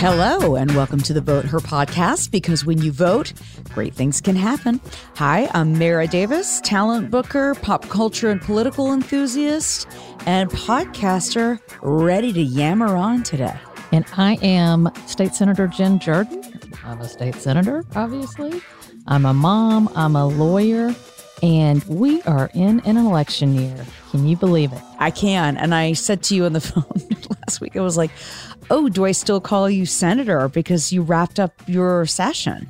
Hello, and welcome to the Vote Her podcast because when you vote, great things can happen. Hi, I'm Mara Davis, talent booker, pop culture and political enthusiast, and podcaster ready to yammer on today. And I am State Senator Jen Jordan. I'm a state senator, obviously. I'm a mom, I'm a lawyer, and we are in an election year. Can you believe it? I can. And I said to you on the phone last week, I was like, oh, do I still call you senator because you wrapped up your session?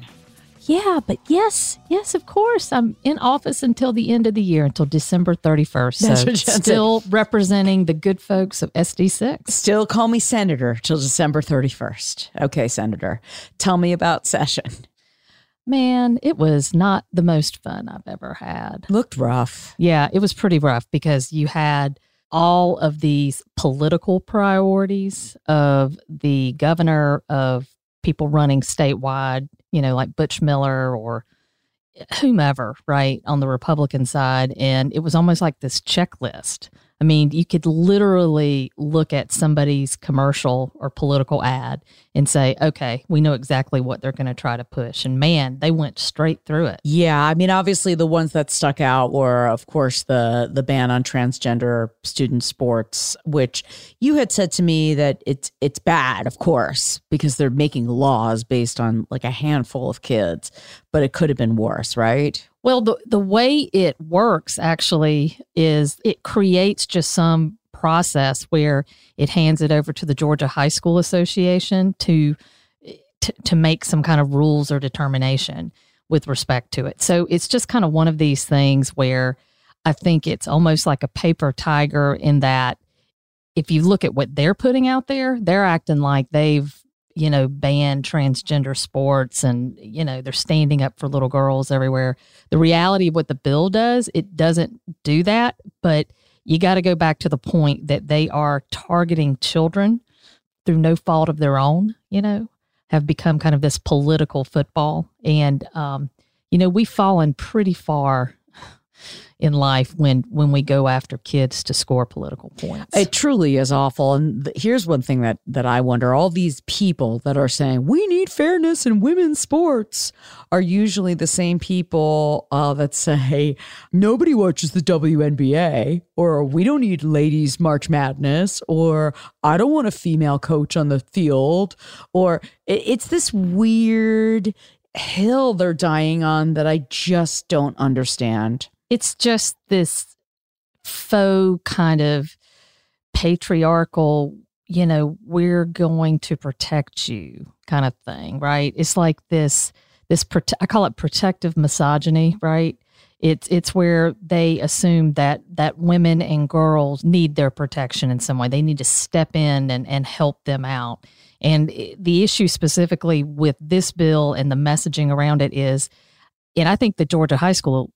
Yeah, but yes, yes, of course. I'm in office until the end of the year, until December 31st. That's so still representing the good folks of SD6. Still call me senator till December 31st. Okay, senator. Tell me about session. Man, it was not the most fun I've ever had. Looked rough. Yeah, it was pretty rough because you had all of these political priorities of the governor of people running statewide, you know, like Butch Miller or whomever, right, on the Republican side. And it was almost like this checklist. I mean, you could literally look at somebody's commercial or political ad and say, okay, we know exactly what they're going to try to push. And man, they went straight through it. Yeah, I mean, obviously the ones that stuck out were, of course, the the ban on transgender student sports, which you had said to me that it's it's bad, of course, because they're making laws based on like a handful of kids, but it could have been worse, right? Well, the, the way it works actually is it creates just some process where it hands it over to the Georgia High School Association to, to, to make some kind of rules or determination with respect to it. So it's just kind of one of these things where I think it's almost like a paper tiger in that if you look at what they're putting out there, they're acting like they've you know, ban transgender sports and, you know, they're standing up for little girls everywhere. The reality of what the bill does, it doesn't do that, but you got to go back to the point that they are targeting children through no fault of their own, you know, have become kind of this political football. And, um, you know, we've fallen pretty far in life when when we go after kids to score political points. It truly is awful. And th- here's one thing that that I wonder: all these people that are saying we need fairness in women's sports are usually the same people uh, that say nobody watches the WNBA, or we don't need ladies March Madness, or I don't want a female coach on the field, or it, it's this weird hill they're dying on that I just don't understand it's just this faux kind of patriarchal, you know, we're going to protect you kind of thing, right? It's like this this prote- I call it protective misogyny, right? It's it's where they assume that that women and girls need their protection in some way. They need to step in and and help them out. And the issue specifically with this bill and the messaging around it is and I think the Georgia High School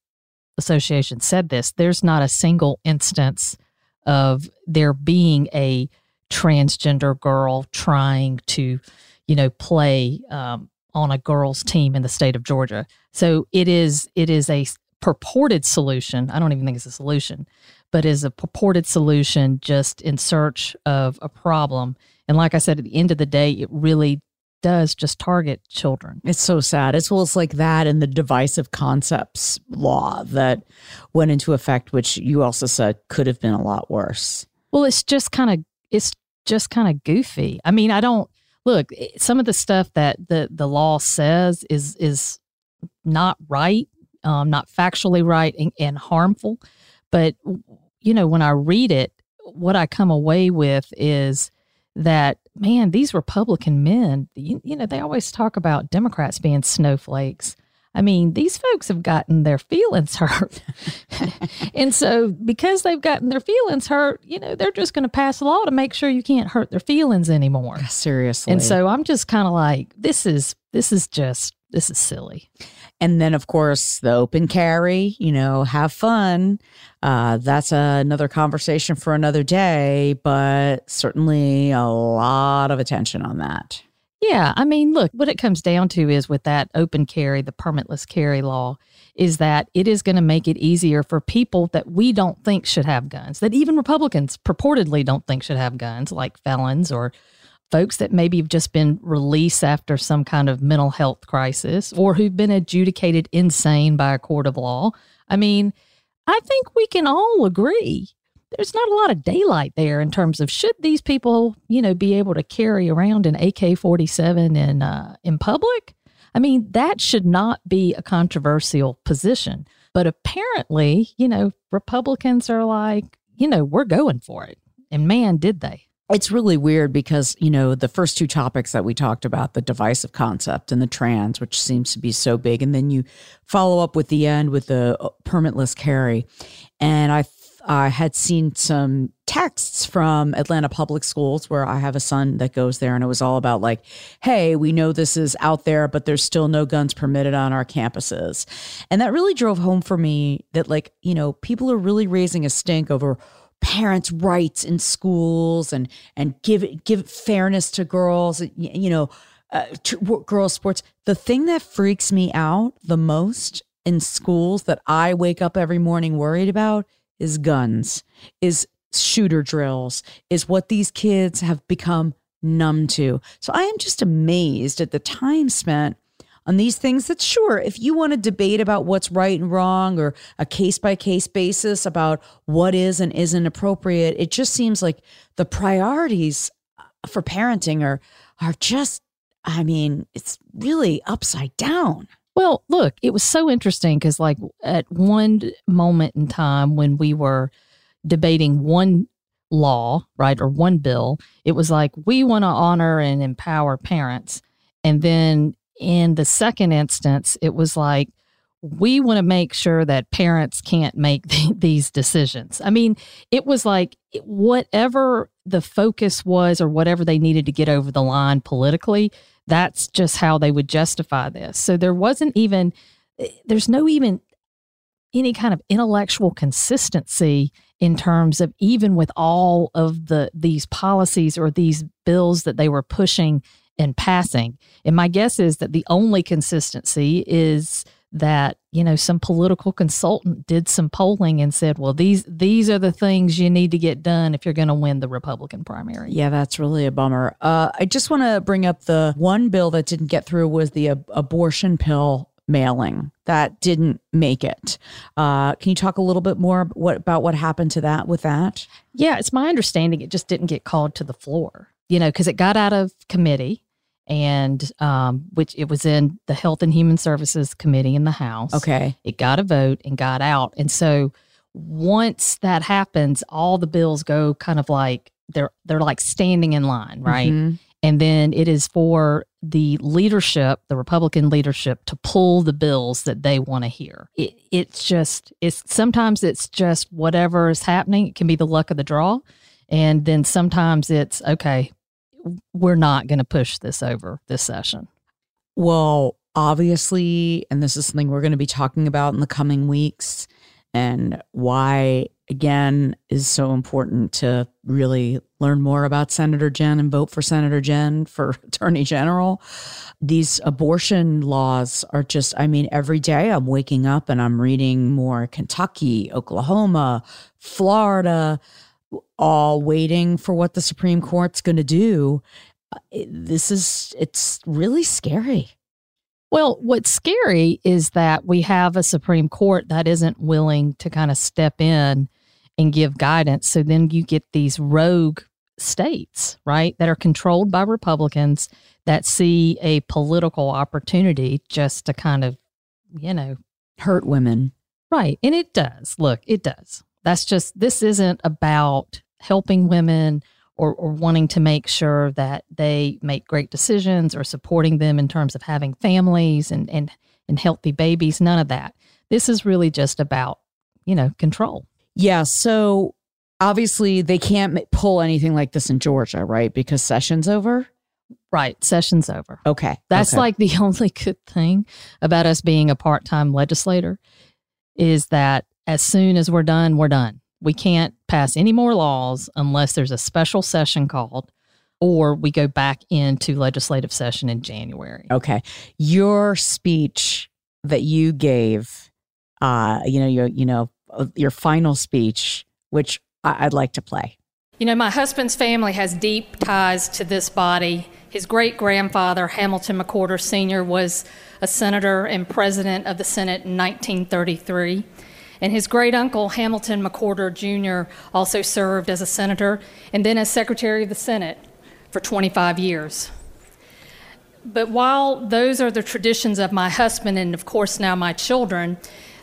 Association said this, there's not a single instance of there being a transgender girl trying to, you know, play um, on a girls' team in the state of Georgia. So it is it is a purported solution. I don't even think it's a solution, but is a purported solution just in search of a problem. And like I said, at the end of the day, it really does just target children. It's so sad. It's well, it's like that and the divisive concepts law that went into effect, which you also said could have been a lot worse. Well, it's just kind of it's just kind of goofy. I mean, I don't look some of the stuff that the the law says is is not right, um, not factually right, and, and harmful. But you know, when I read it, what I come away with is that man these republican men you, you, know they always talk about democrats being snowflakes. I mean these folks have gotten their feelings hurt. And so because they've gotten their feelings hurt you know they're just going to pass a law to make sure you can't hurt their feelings anymore. Seriously. And so i'm just kind of like this is this is just this is silly and then, of course, the open carry, you know, have fun. Uh, that's another conversation for another day, but certainly a lot of attention on that. Yeah. I mean, look, what it comes down to is with that open carry, the permitless carry law, is that it is going to make it easier for people that we don't think should have guns, that even Republicans purportedly don't think should have guns, like felons or folks that maybe have just been released after some kind of mental health crisis or who've been adjudicated insane by a court of law. I mean, I think we can all agree there's not a lot of daylight there in terms of should these people, you know, be able to carry around an AK-47 in uh, in public? I mean, that should not be a controversial position. But apparently, you know, Republicans are like, you know, we're going for it. And man, did they. It's really weird because, you know, the first two topics that we talked about, the divisive concept and the trans, which seems to be so big. And then you follow up with the end with the uh, permitless carry. And I I had seen some texts from Atlanta Public Schools where I have a son that goes there, and it was all about like, hey, we know this is out there, but there's still no guns permitted on our campuses. And that really drove home for me that, like, you know, people are really raising a stink over parents' rights in schools and and give give fairness to girls, you know, uh, girls' sports. The thing that freaks me out the most in schools that I wake up every morning worried about is guns, is shooter drills, is what these kids have become numb to. So I am just amazed at the time spent on these things that sure if you want to debate about what's right and wrong or a case by case basis about what is and isn't appropriate it just seems like the priorities uh, for parenting are are just i mean it's really upside down well, look, it was so interesting because, like, at one moment in time when we were debating one law, right, or one bill, it was like, we want to honor and empower parents. And then in the second instance, it was like, we want to make sure that parents can't make these decisions. I mean, it was like whatever the focus was or whatever they needed to get over the line politically, that's just how they would justify this. So there wasn't even, eh, there's no even any kind of intellectual consistency in terms of even with all of the these policies or these bills that they were pushing and passing. And my guess is that the only consistency is that you know some political consultant did some polling and said well these these are the things you need to get done if you're going to win the republican primary. Yeah that's really a bummer. Uh, i just want to bring up the one bill that didn't get through was the ab- abortion pill mailing. That didn't make it. Uh, can you talk a little bit more what, about what happened to that with that? Yeah it's my understanding it just didn't get called to the floor you know because it got out of committee and um, which it was in the Health and Human Services Committee in the House. Okay. It got a vote and got out. And so once that happens, all the bills go kind of like they're they're like standing in line, right? Mm-hmm. And then it is for the leadership, the Republican leadership, to pull the bills that they want to hear. It, it's just, it's sometimes it's just whatever is happening. It can be the luck of the draw. And then sometimes it's, okay, we're not going to push this over this session? Well, obviously, and this is something we're going to be talking about in the coming weeks, and why, again, is so important to really learn more about Senator Jen and vote for Senator Jen for Attorney General. These abortion laws are just, I mean, every day I'm waking up and I'm reading more Kentucky, Oklahoma, Florida all waiting for what the Supreme Court's going to do. Uh, this is, it's really scary. Well, what's scary is that we have a Supreme Court that isn't willing to kind of step in and give guidance. So then you get these rogue states, right, that are controlled by Republicans that see a political opportunity just to kind of, you know, hurt women. Right. And it does. Look, it does. That's just, this isn't about helping women or, or wanting to make sure that they make great decisions or supporting them in terms of having families and, and, and healthy babies. None of that. This is really just about, you know, control. Yeah. So obviously they can't pull anything like this in Georgia, right? Because session's over. Right. Session's over. Okay. That's okay. like the only good thing about us being a part time legislator is that as soon as we're done, we're done. We can't pass any more laws unless there's a special session called or we go back into legislative session in January. Okay. Your speech that you gave, uh, you know, your, you know, uh, your final speech, which I'd like to play. You know, my husband's family has deep ties to this body. His great grandfather, Hamilton McWhorter Sr., was a senator and president of the Senate in 1933. And his great uncle, Hamilton McWhorter Jr., also served as a senator and then as Secretary of the Senate for 25 years. But while those are the traditions of my husband and, of course, now my children,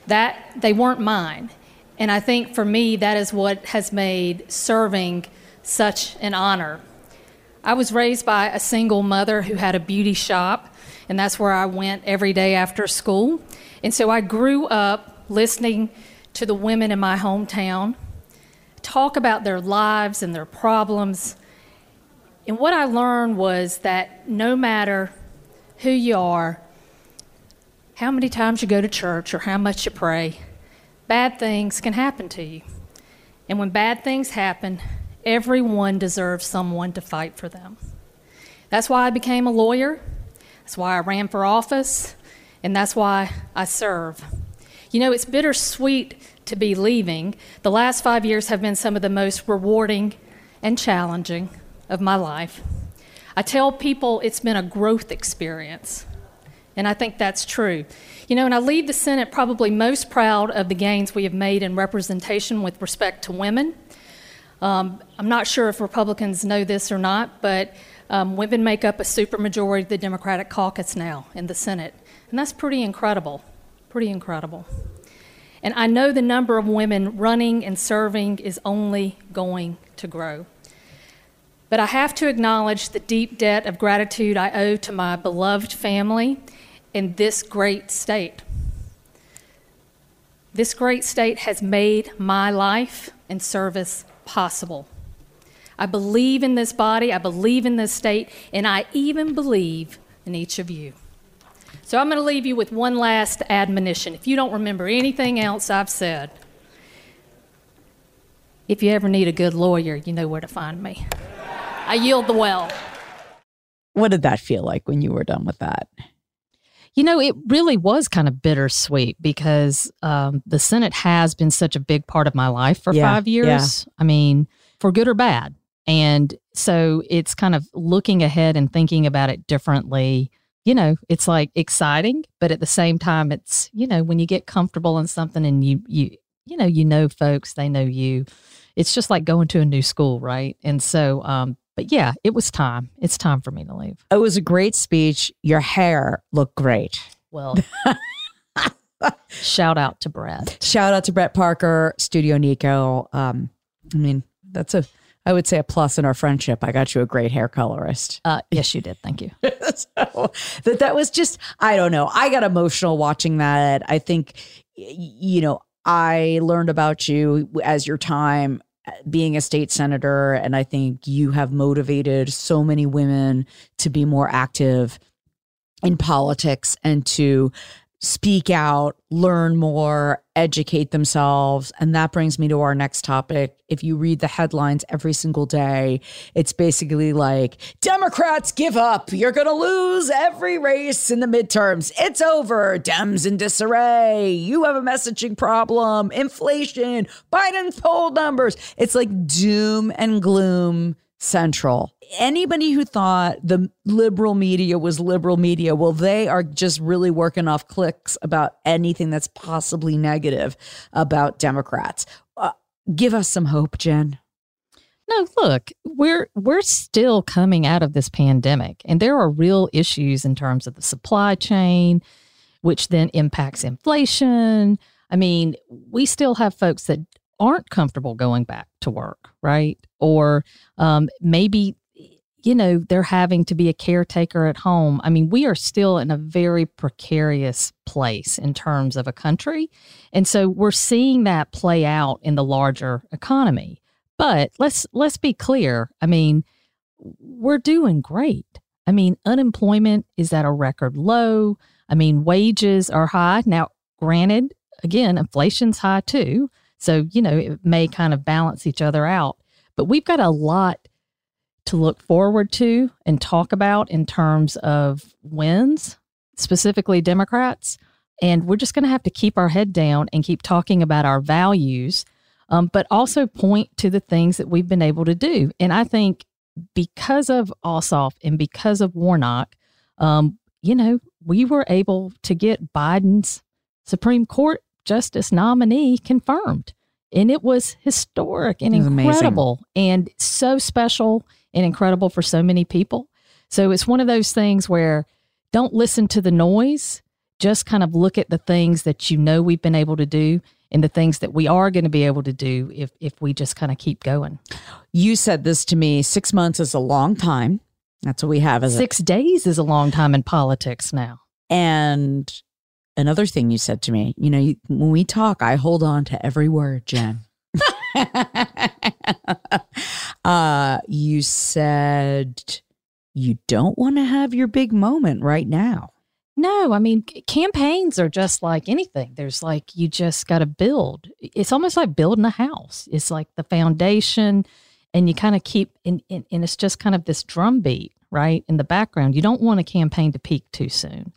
that they weren't mine. And I think for me, that is what has made serving such an honor. I was raised by a single mother who had a beauty shop, and that's where I went every day after school. And so I grew up listening to the women in my hometown talk about their lives and their problems. And what I learned was that no matter who you are, how many times you go to church, or how much you pray, bad things can happen to you. And when bad things happen, everyone deserves someone to fight for them. That's why I became a lawyer. That's why I ran for office. And that's why I serve. You know, it's bittersweet to be leaving. The last five years have been some of the most rewarding and challenging of my life. I tell people it's been a growth experience, and I think that's true. You know, and I leave the Senate probably most proud of the gains we have made in representation with respect to women. Um, I'm not sure if Republicans know this or not, but um, women make up a supermajority of the Democratic caucus now in the Senate, and that's pretty incredible. Pretty incredible. And I know the number of women running and serving is only going to grow. But I have to acknowledge the deep debt of gratitude I owe to my beloved family in this great state. This great state has made my life and service possible. I believe in this body, I believe in this state, and I even believe in each of you. So I'm going to leave you with one last admonition. If you don't remember anything else I've said, if you ever need a good lawyer, you know where to find me. I yield the well. What did that feel like when you were done with that? You know, it really was kind of bittersweet because um, the Senate has been such a big part of my life for Yeah, five years. Yeah. I mean, for good or bad. And so it's kind of looking ahead and thinking about it differently. You know, it's like exciting, but at the same time, it's, you know, when you get comfortable in something and you, you, you know, you know folks, they know you. It's just like going to a new school, right? And so, um, but yeah, it was time. It's time for me to leave. It was a great speech. Your hair looked great. Well, shout out to Brett. Shout out to Brett Parker, Studio Nico. Um, I mean, that's a, I would say a plus in our friendship. I got you a great hair colorist. Uh, yes, you did. Thank you. so that that was just, I don't know. I got emotional watching that. I think, you know, I learned about you as your time uh, being a state senator, and I think you have motivated so many women to be more active in politics and to speak out, learn more, educate themselves. And that brings me to our next topic. If you read the headlines every single day, it's basically like Democrats give up. You're going to lose every race in the midterms. It's over. Dems in disarray. You have a messaging problem. Inflation. Biden's poll numbers. It's like doom and gloom central. Anybody who thought the liberal media was liberal media, well, they are just really working off clicks about anything that's possibly negative about Democrats. Uh, give us some hope, Jen. No, look, we're we're still coming out of this pandemic and there are real issues in terms of the supply chain which then impacts inflation. I mean, we still have folks that aren't comfortable going back to work, right? Or um, maybe you know they're having to be a caretaker at home. I mean, we are still in a very precarious place in terms of a country, and so we're seeing that play out in the larger economy. But let's let's be clear. I mean, we're doing great. I mean, unemployment is at a record low. I mean, wages are high. Now, granted, again, inflation's high too. So, you know, it may kind of balance each other out. But we've got a lot to look forward to and talk about in terms of wins, specifically Democrats. And we're just going to have to keep our head down and keep talking about our values um, but also point to the things that we've been able to do. And I think because of Ossoff and because of Warnock, um, you know, we were able to get Biden's Supreme Court justice nominee confirmed. And it was historic and was incredible and so special and incredible for so many people. So it's one of those things where don't listen to the noise, just kind of look at the things that you know we've been able to do and the things that we are going to be able to do if if we just kind of keep going. You said this to me six months is a long time. That's what we have as a Six days is a long time in politics now. And another thing you said to me, you know, you, when we talk, I hold on to every word, Jen. uh, you said you don't want to have your big moment right now. No, I mean, campaigns are just like anything. There's like, you just got to build. It's almost like building a house. It's like the foundation, and you kind of keep, and, and, and it's just kind of this drumbeat, right? In the background. You don't want a campaign to peak too soon.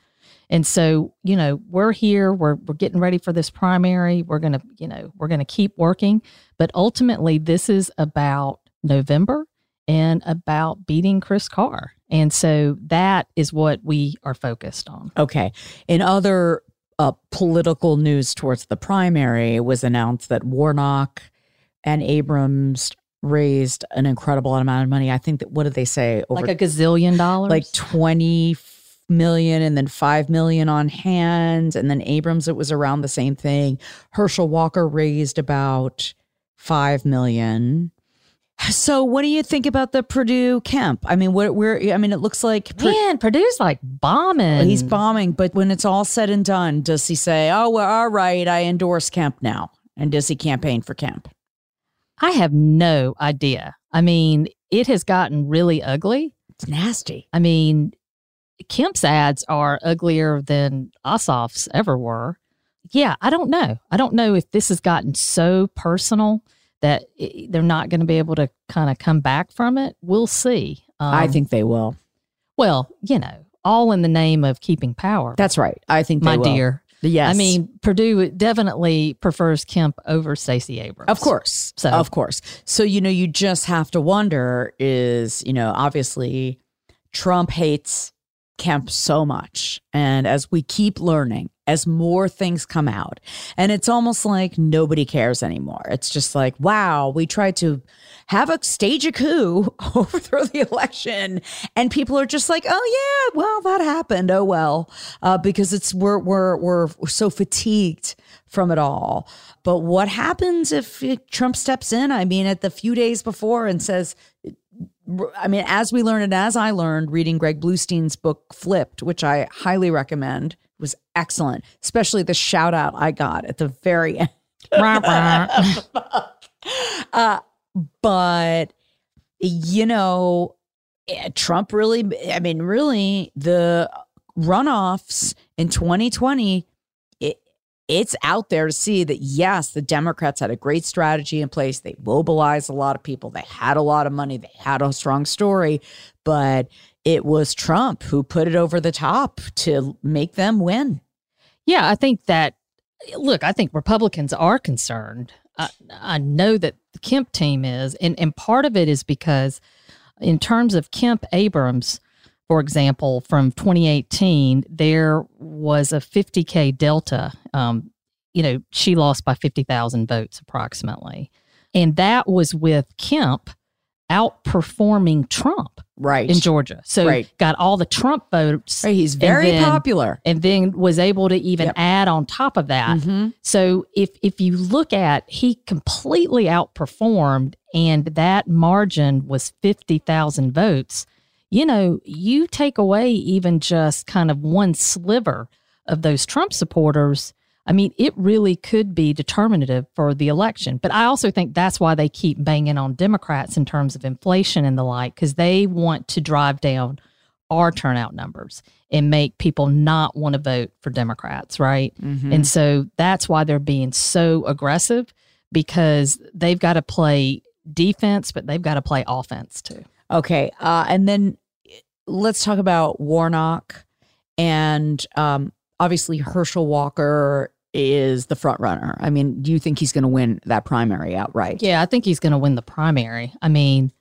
And so, you know, we're here, we're, we're getting ready for this primary. We're going to, you know, we're going to keep working. But ultimately, this is about November and about beating Chris Carr. And so that is what we are focused on. Okay. In other uh, political news towards the primary, it was announced that Warnock and Abrams raised an incredible amount of money. I think that, what did they say? Over like a gazillion dollars. like 20 million and then 5 million on hand and then Abrams it was around the same thing Herschel Walker raised about 5 million so what do you think about the Perdue Kemp I mean what where I mean it looks like Pur- Man, Perdue's like bombing. he's bombing but when it's all said and done does he say oh well all right I endorse Kemp now and does he campaign for Kemp I have no idea. I mean, it has gotten really ugly. it's nasty I mean, Kemp's ads are uglier than Ossoff's ever were. Yeah, I don't know. I don't know if this has gotten so personal that i they're not going to be able to kind of come back from it. We'll see. Um, I think they will Well, you know, all in the name of keeping power. that's right I think they my will. dear. yes I mean, Perdue definitely prefers Kemp over Stacey Abrams. Of course. So- of course. So, you know, you just have to wonder is, you know, obviously Trump hates Kemp so much. And as we keep learning, as more things come out, and it's almost like nobody cares anymore. It's just like, wow, we tried to have a stage a coup, overthrow the election, and people are just like, oh yeah, well that happened. Oh well, uh, because it's we're we're we're so fatigued from it all. But what happens if Trump steps in? I mean, at the few days before and says, I mean, as we learned and as I learned reading Greg Bluestein's book Flipped, which I highly recommend, was excellent, especially the shout out I got at the very end. Uh, but, you know, eh, Trump really, I mean, really, the runoffs in 2020, it, it's out there to see that, yes, the Democrats had a great strategy in place. They mobilized a lot of people, they had a lot of money, they had a strong story, but it was Trump who put it over the top to make them win. Yeah, I think that. Look, I think Republicans are concerned. I, I know that the Kemp team is, and and part of it is because, in terms of Kemp Abrams, for example, from 2018, there was a 50k delta. Um, you know, she lost by 50,000 votes approximately, and that was with Kemp outperforming Trump Right. in Georgia. So Right. got all the Trump votes Right, He's very then- popular. and then was able to even Yep. add on top of that. Mhm. So if if you look at he completely outperformed and that margin was 50,000 votes, you know, you take away even just kind of one sliver of those Trump supporters, I mean, it really could be determinative for the election. But I also think that's why they keep banging on Democrats in terms of inflation and the like, because they want to drive down our turnout numbers and make people not want to vote for Democrats, right? Mhm. And so that's why they're being so aggressive because they've got to play defense, but they've got to play offense too. Okay. Uh, and then let's talk about Warnock and um, obviously Herschel Walker is the front runner. I mean, do you think he's going to win that primary outright? Yeah, I think he's going to win the primary. I mean,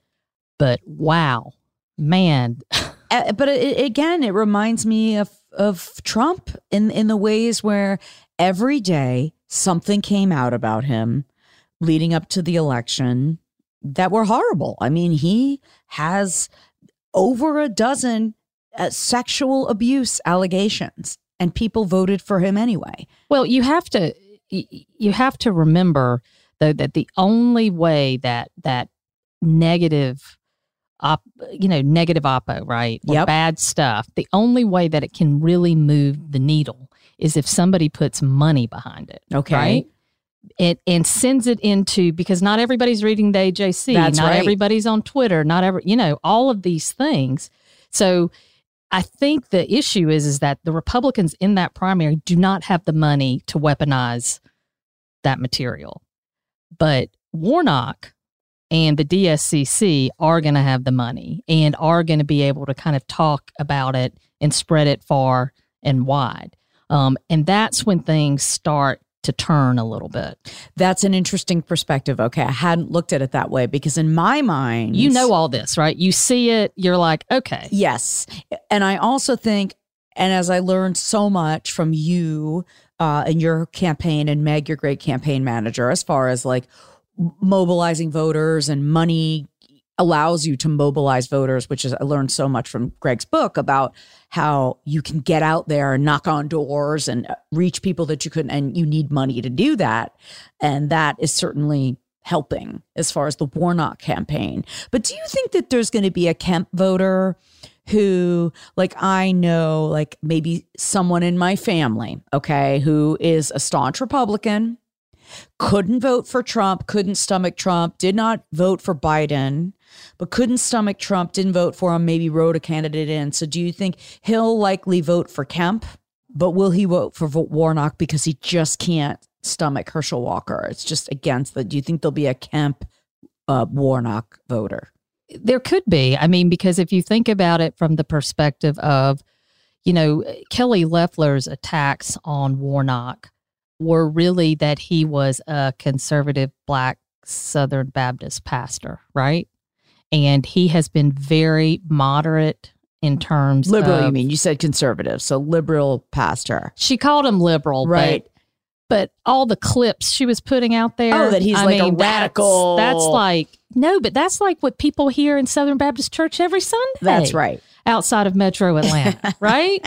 but wow, man. Uh, but it, again, it reminds me of of Trump in in the ways where every day something came out about him leading up to the election that were horrible. I mean, he has over a dozen uh, sexual abuse allegations and people voted for him anyway. Well, you have to you have to remember though that the only way that that negative op, you know, negative oppo, right? Or Yep. bad stuff. The only way that it can really move the needle is if somebody puts money behind it. Okay. Right? It and sends it into because not everybody's reading the AJC, That's not right. everybody's on Twitter, not every you know, all of these things. So I think the issue is is that the Republicans in that primary do not have the money to weaponize that material. But Warnock and the DSCC are going to have the money and are going to be able to kind of talk about it and spread it far and wide. Um, and that's when things start to turn a little bit. That's an interesting perspective. Okay, I hadn't looked at it that way because in my mind, You know all this, right? You see it, you're like, okay, Yes. And I also think, and as I learned so much from you uh, and your campaign and Meg, your great campaign manager, as far as like mobilizing voters and money allows you to mobilize voters, which is I learned so much from Greg's book about how you can get out there and knock on doors and uh, reach people that you couldn't, and you need money to do that. And that is certainly helping as far as the Warnock campaign. But do you think that there's going to be a Kemp voter who, like, I know, like maybe someone in my family, okay, who is a staunch Republican, couldn't vote for Trump, couldn't stomach Trump, did not vote for Biden, but couldn't stomach Trump, didn't vote for him, maybe wrote a candidate in. So do you think he'll likely vote for Kemp? But will he vote for Warnock because he just can't stomach Herschel Walker? It's just against the. Do you think there'll be a Kemp uh, Warnock voter? there could be. I mean, because if you think about it from the perspective of, you know, Kelly Loeffler's attacks on Warnock were really that he was a conservative black Southern Baptist pastor, right? And he has been very moderate in terms Liberal, of, you mean? You said conservative, so liberal pastor. She called him liberal, Right. But, but all the clips she was putting out there. Oh, that he's like a that's- radical- That's, like no, but that's like what people hear in Southern Baptist Church every Sunday. That's right. Outside of Metro Atlanta, right?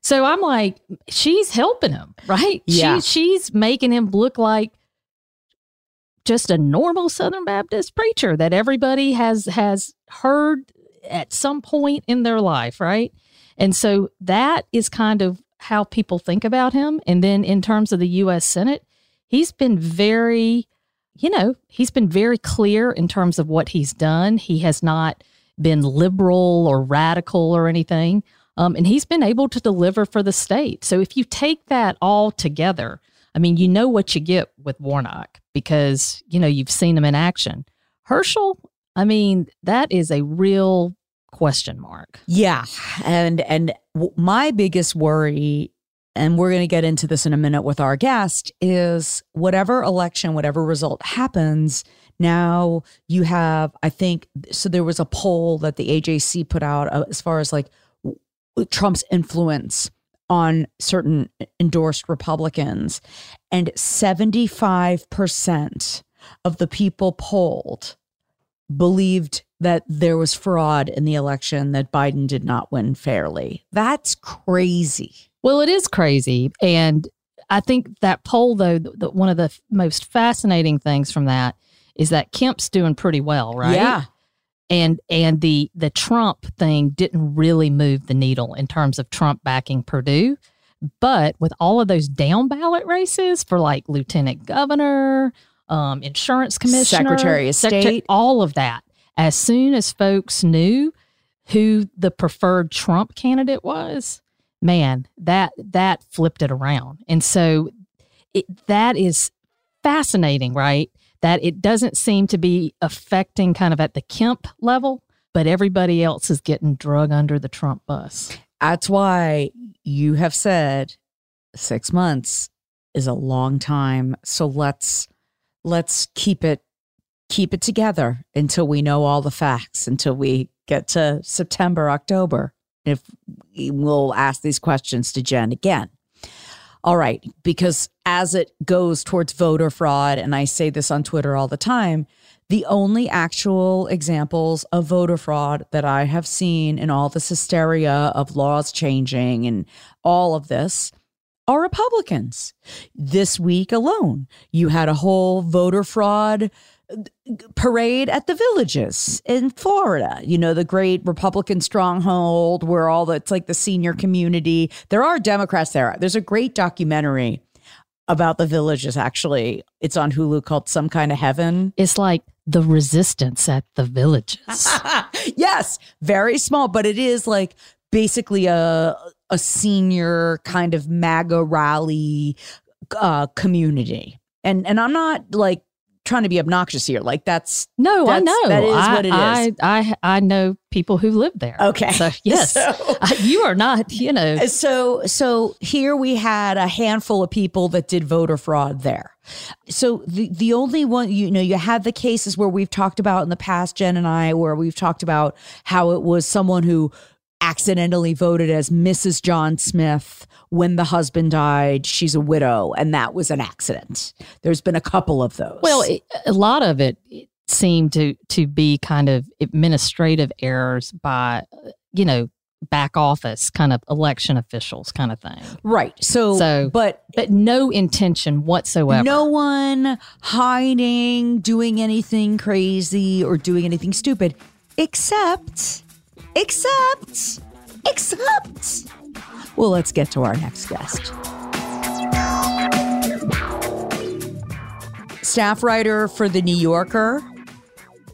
So I'm like, she's helping him, right? Yeah. She, she's making him look like just a normal Southern Baptist preacher that everybody has has heard at some point in their life, right? And so that is kind of how people think about him. And then in terms of the US Senate, he's been very, you know, he's been very clear in terms of what he's done. He has not been liberal or radical or anything. Um, and he's been able to deliver for the state. So if you take that all together, I mean, you know what you get with Warnock because, you know, you've seen him in action. Herschel, I mean, that is a real question mark. Yeah, and and my biggest worry, and we're going to get into this in a minute with our guest, is whatever election, whatever result happens. Now you have, I think, so there was a poll that the AJC put out uh, as far as like Trump's influence on certain endorsed Republicans, and seventy five percent of the people polled believed that there was fraud in the election, that Biden did not win fairly. That's crazy. Well, it is crazy. And I think that poll, though, the, the, one of the f- most fascinating things from that is that Kemp's doing pretty well, right? Yeah. and and the the Trump thing didn't really move the needle in terms of Trump backing Perdue, but with all of those down ballot races for like lieutenant governor, um, insurance commissioner, Secretary of State. all of that, as soon as folks knew who the preferred Trump candidate was, man, that that flipped it around, and so it, that is fascinating, right? That it doesn't seem to be affecting kind of at the Kemp level, but everybody else is getting drug under the Trump bus. That's why you have said six months is a long time. So let's let's keep it keep it together until we know all the facts, until we get to September, October. If we'll ask these questions to Jen again. All right, because as it goes towards voter fraud, and I say this on Twitter all the time, the only actual examples of voter fraud that I have seen in all this hysteria of laws changing and all of this are Republicans. This week alone, you had a whole voter fraud uh, parade at the villages in Florida. You know, the great Republican stronghold where all the, it's like the senior community. There are Democrats there. There's a great documentary about the villages, actually. It's on Hulu called Some Kind of Heaven. It's like the resistance at the villages. yes, very small, but it is like basically a, a senior kind of MAGA rally uh, community. And and I'm not like trying to be obnoxious here. Like that's no, that's, I know that is I, what it is. I, I I know people who live there. Okay, so yes, So- I- you are not. You know, uh, So so here we had a handful of people that did voter fraud there. So the the only one you know you had the cases where we've talked about in the past Jen and I where we've talked about how it was someone who accidentally voted as Mrs. John Smith when the husband died she's a widow and that was an accident. There's been a couple of those. well, it, a lot of it, it seemed to to be kind of administrative errors by you know back office kind of election officials kind of thing. right. So, So- but But no intention whatsoever. No one hiding, doing anything crazy or doing anything stupid, except, except, except. Well, let's get to our next guest. Staff writer for The New Yorker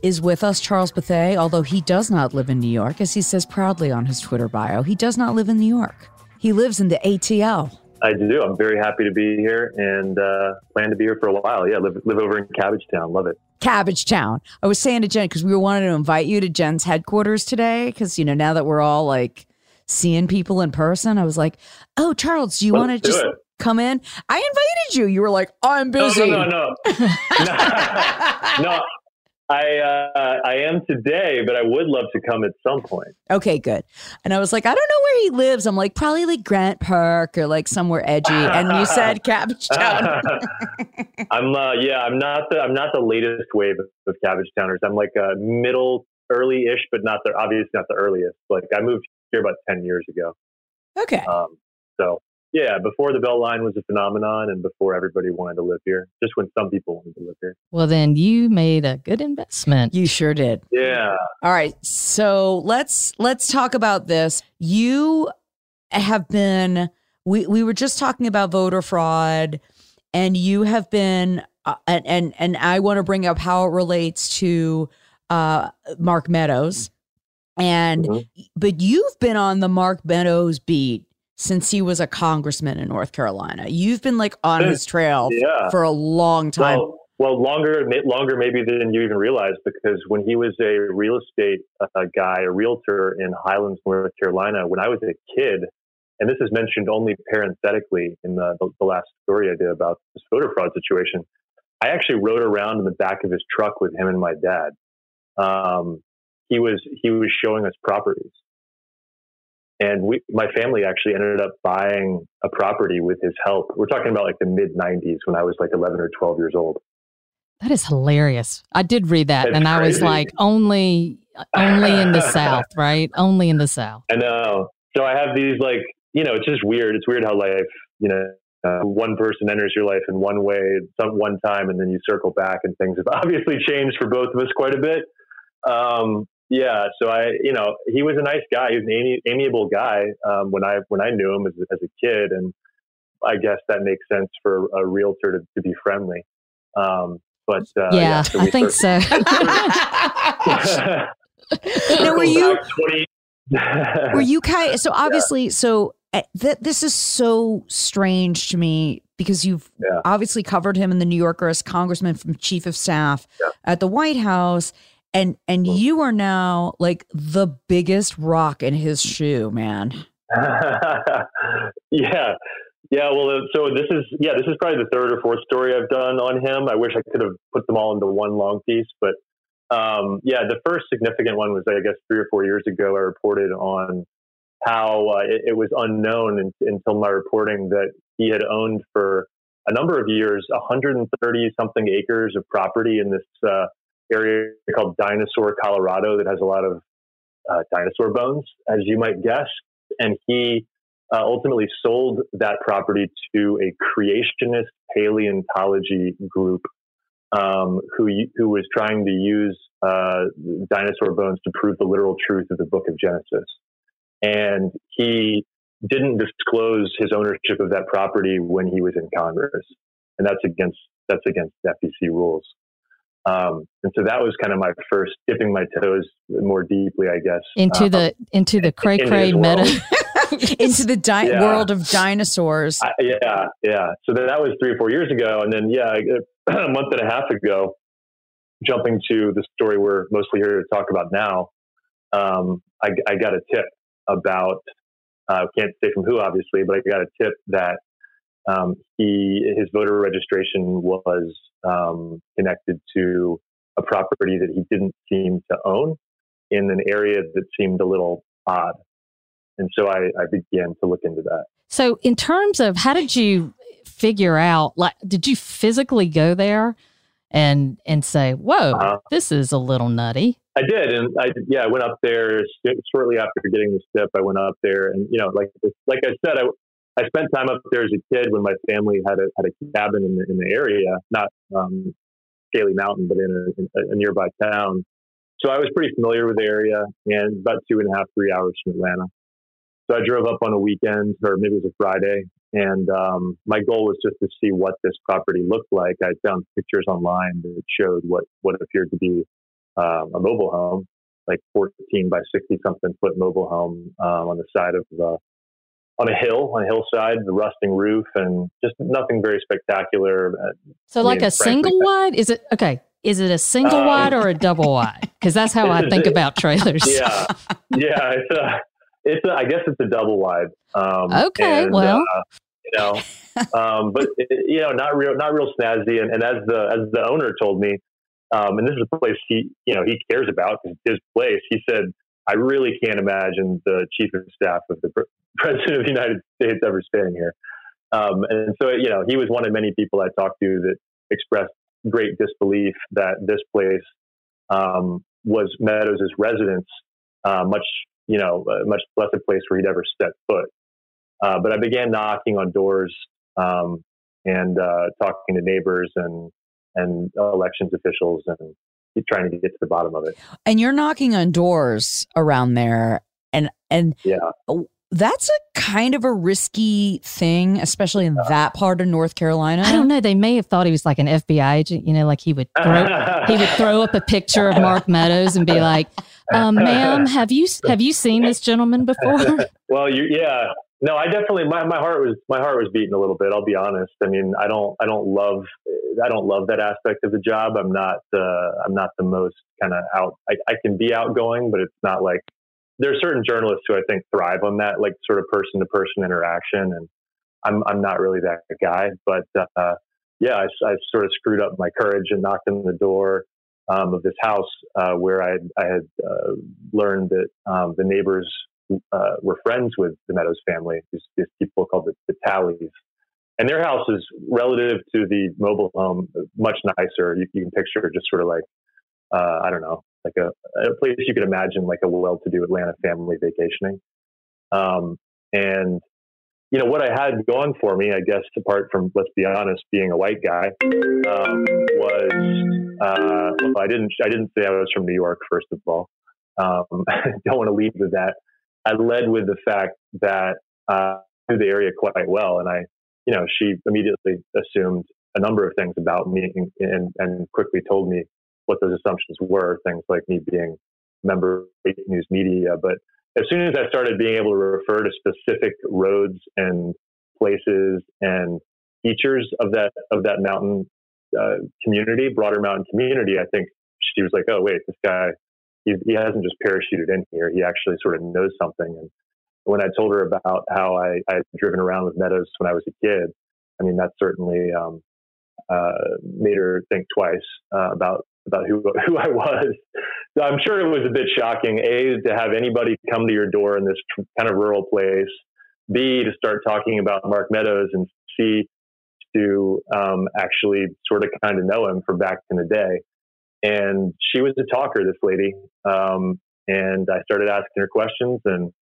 is with us, Charles Bethea, although he does not live in New York, as he says proudly on his Twitter bio. He does not live in New York. He lives in the ATL. I do. I'm very happy to be here and uh, plan to be here for a while. Yeah, live live over in Cabbage Town. Love it. Cabbage Town. I was saying to Jen because we were wanting to invite you to Jen's headquarters today because you know now that we're all like seeing people in person, I was like, "Oh, Charles, do you want to just it. come in?" I invited you. You were like, "I'm No, busy." no, no, no. no, I uh, I am today, but I would love to come at some point. Okay, good. And I was like, "I don't know where he lives." I'm like, "Probably like Grant Park or like somewhere edgy." And you said Cabbage Town. I'm uh, yeah, I'm not the I'm not the latest wave of Cabbage Towners. I'm like a middle, early-ish, but not the obviously not the earliest. Like I moved here about ten years ago. okay. Um, so yeah, before the belt line was a phenomenon, and before everybody wanted to live here, just when some people wanted to live here. Well, then you made a good investment. You sure did. Yeah. All right. So let's let's talk about this. You have been we we were just talking about voter fraud and you have been uh, and and and I want to bring up how it relates to uh Mark Meadows. And Mhm. but you've been on the Mark Meadows beat since he was a congressman in North Carolina. You've been like on his trail Yeah. for a long time. Well, well, longer, longer maybe than you even realize, because when he was a real estate uh, guy, a realtor in Highlands, North Carolina, when I was a kid, and this is mentioned only parenthetically in the, the, the last story I did about this voter fraud situation, I actually rode around in the back of his truck with him and my dad. Um, he was he was showing us properties, and we my family actually ended up buying a property with his help. We're talking about like the mid '90s when I was like 11 or 12 years old. That is hilarious. I did read that, That's and I was like, only, only in the South, right? Only in the South. I know. So I have these like, you know, it's just weird. It's weird how life, you know, uh, one person enters your life in one way, some one time, and then you circle back, and things have obviously changed for both of us quite a bit. Um, yeah. So I, you know, he was a nice guy. He was an ami- amiable guy um, when I when I knew him as, as a kid, and I guess that makes sense for a realtor to, to be friendly. Um, but uh, yeah, so I think so. now, were you 20 were you kind so obviously so uh, th- this is so strange to me because you've Yeah. obviously covered him in the New Yorker as congressman from chief of staff Yeah. at the White House and and you are now like the biggest rock in his shoe man yeah, Yeah, well, uh, so this is yeah, this is probably the third or fourth story I've done on him. I wish I could have put them all into one long piece, but um, yeah, the first significant one was I guess three or four years ago. I reported on how uh, it, it, was unknown in, until my reporting that he had owned for a number of years 130 something acres of property in this uh, area called Dinosaur, Colorado, that has a lot of uh, dinosaur bones, as you might guess. And he uh, ultimately sold that property to a creationist paleontology group um, who who was trying to use uh, dinosaur bones to prove the literal truth of the Book of Genesis. And he didn't disclose his ownership of that property when he was in Congress, and that's against that's against FEC rules. Um, and so that was kind of my first dipping my toes more deeply, I guess, into um, the into the cray cray meta, into the di- yeah. world of dinosaurs. I, yeah, yeah. So that was three or four years ago, and then yeah, a month and a half ago, jumping to the story we're mostly here to talk about now, um, I, I, got a tip about. Uh, can't say from who, obviously, but I got a tip that um, he his voter registration was um, connected to a property that he didn't seem to own in an area that seemed a little odd, and so I, I began to look into that. So, in terms of how did you figure out? Like, did you physically go there and and say, "Whoa, uh, this is a little nutty"? I did, and I yeah, I went up there shortly after getting the tip. I went up there, and you know, like like I said, I I spent time up there as a kid when my family had a had a cabin in the in the area, not um, Scaly Mountain, but in a, in a, nearby town. So I was pretty familiar with the area, and about two and a half, three hours from Atlanta. So I drove up on a weekend, or maybe it was a Friday, and um, my goal was just to see what this property looked like. I found pictures online that showed what what appeared to be um, a mobile home, like 14 by 60 something foot mobile home um, on the side of the on a hill, on a hillside, the rusting roof, and just nothing very spectacular. Uh, so, like a single wide? Is it okay? Is it a single um, wide or a double wide? Because that's how I think about trailers. Yeah, yeah. It's a, it's a, I guess it's a double wide. Um, okay, and, well, uh, you know, um, but it, you know, not real, not real snazzy. And, and as the as the owner told me, um, and this is a place he, you know, he cares about his place. He said, I really can't imagine the chief of staff of the president of the United States ever staying here. Um, and so, you know, he was one of many people I talked to that expressed great disbelief that this place um, was Meadows' residence, uh, much, you know, uh, much less a place where he'd ever step foot. Uh, but I began knocking on doors um, and uh, talking to neighbors and and elections officials and trying to get to the bottom of it. And you're knocking on doors around there, and and yeah, that's a kind of a risky thing, especially in that part of North Carolina. I don't know. They may have thought he was like an FBI agent. You know, like he would throw, he would throw up a picture of Mark Meadows and be like, um, "Ma'am, have you have you seen this gentleman before?" Well, you yeah. No, I definitely my, my heart was my heart was beating a little bit. I'll be honest. I mean, I don't I don't love I don't love that aspect of the job. I'm not uh, I'm not the most kind of out. I, I can be outgoing, but it's not like there are certain journalists who I think thrive on that, like sort of person to person interaction. And I'm, I'm not really that guy, but, uh, yeah, I, I, sort of screwed up my courage and knocked on the door um, of this house uh, where I, I had uh, learned that um, the neighbors uh, were friends with the Meadows family, these, these people called the, the Tallies. And their house is relative to the mobile home, much nicer. You, you can picture just sort of like, uh, I don't know, like a, a place you could imagine like a well-to-do Atlanta family vacationing. Um, and you know what I had going for me, I guess, apart from let's be honest, being a white guy, um, was uh, I didn't I didn't say I was from New York first of all. Um, don't want to lead with that. I led with the fact that uh, I knew the area quite well, and I, you know, she immediately assumed a number of things about me and, and, and quickly told me what those assumptions were, things like me being a member of news media. But as soon as I started being able to refer to specific roads and places and features of that of that mountain uh, community, broader mountain community, I think she was like, "Oh, wait, this guy, he, he hasn't just parachuted in here. He actually sort of knows something." And when I told her about how I I had driven around with Meadows when I was a kid, I mean that certainly um, uh, made her think twice uh, about about who who I was. So I'm sure it was a bit shocking. A to have anybody come to your door in this kind of rural place. B to start talking about Mark Meadows, and C to um, actually sort of kind of know him from back in the day. And she was a talker, this lady. Um, and I started asking her questions, and